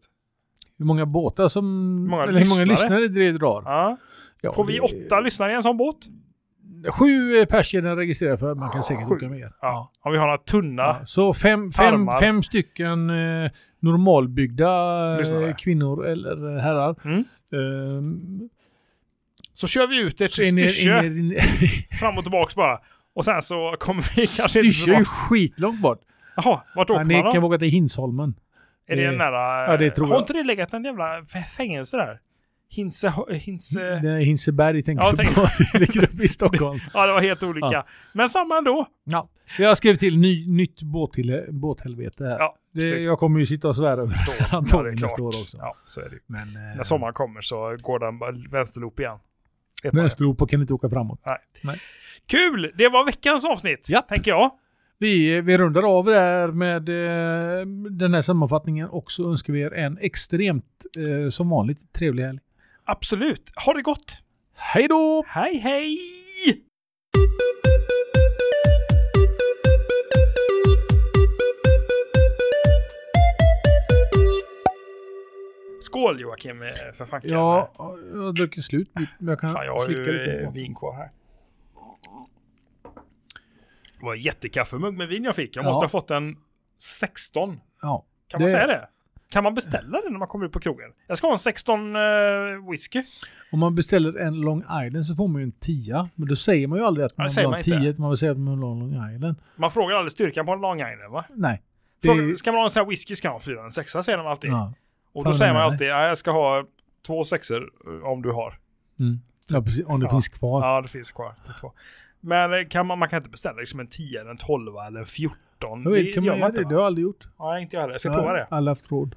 S2: Hur många båtar som...
S1: Många
S2: eller hur många
S1: lyssnare?
S2: lyssnare det drar.
S1: Ja.
S2: Ja,
S1: Får vi åtta lyssnare i en sån båt?
S2: Sju eh, pers är den registrerad för. Man kan säkert
S1: Sju.
S2: åka mer.
S1: Ja. Om vi har några tunna.
S2: Ja, Så fem, fem, fem stycken eh, normalbyggda eh,
S1: Lyssnare.
S2: kvinnor eller eh, herrar.
S1: Mm.
S2: Ehm,
S1: Så kör vi ut ett
S2: ni- ni-
S1: fram och tillbaks bara. Och sen så kommer vi kanske inte
S2: Styrse är ju
S1: tillbaks.
S2: skitlångt bort.
S1: Jaha, vart åker
S2: Ja, ni
S1: man då?
S2: kan åka till Hinsholmen.
S1: Är det nära...
S2: ja, det tror
S1: Har
S2: jag.
S1: inte det legat en jävla fängelse där? Hinse... Hinse...
S2: Det är Hinseberg tänker
S1: Ja,
S2: jag på. Det ligger uppe i Stockholm.
S1: Ja, det var helt olika.
S2: Ja.
S1: Men samma ändå.
S2: Ja. Jag skrev till ny, nytt båthille, båthelvete här.
S1: Ja,
S2: det, jag kommer ju sitta och svära över det
S1: ja,
S2: nästa år också.
S1: Ja, så är det.
S2: Men eh,
S1: När sommaren kommer så går den vänsterloop igen. Ju.
S2: vänsterlopa kan inte åka framåt.
S1: Kul! Det var veckans avsnitt,
S2: Ja.
S1: tänker jag.
S2: Vi, vi rundar av där med eh, den här sammanfattningen och så önskar vi er en extremt, eh, som vanligt, trevlig helg.
S1: Absolut. Ha det gott!
S2: Hej då!
S1: Hej, hej! Skål Joakim eh, för fanken.
S2: Ja, jag har druckit slut. men Jag kan
S1: Fan, jag har
S2: slicka
S1: ju
S2: lite
S1: eh,
S2: på.
S1: vin kvar här. Det var en jättekaffemugg med vin jag fick. Jag
S2: Ja.
S1: måste ha fått en 16.
S2: Ja.
S1: Kan man
S2: Det-
S1: säga det? Kan man beställa det när man kommer ut på krogen? Jag ska ha en 16 uh, whisky.
S2: Om man beställer en Long Island så får man ju en 10. Men då säger man ju aldrig att man vill ha en
S1: inte.
S2: 10. Man vill säga att man vill ha en Long Island.
S1: Man frågar aldrig styrkan på en Long Island va?
S2: Nej.
S1: Fråga,
S2: Det-
S1: Ska man ha en sån här whisky ska man ha fyra, en sexa säger de alltid.
S2: Ja.
S1: Och
S2: Fan,
S1: då säger man alltid, ja, jag ska ha två sexor eh, om du har.
S2: Mm. Ja, precis. Om det
S1: Ja.
S2: finns kvar.
S1: Ja, det finns kvar. Det två. Men eh, kan man, man kan inte beställa liksom en 10, eller en 12 eller en 14.
S2: Jag vet, kan man göra det? Det har jag aldrig gjort.
S1: Ja, inte jag heller. Jag ska prova det.
S2: aldrig haft råd.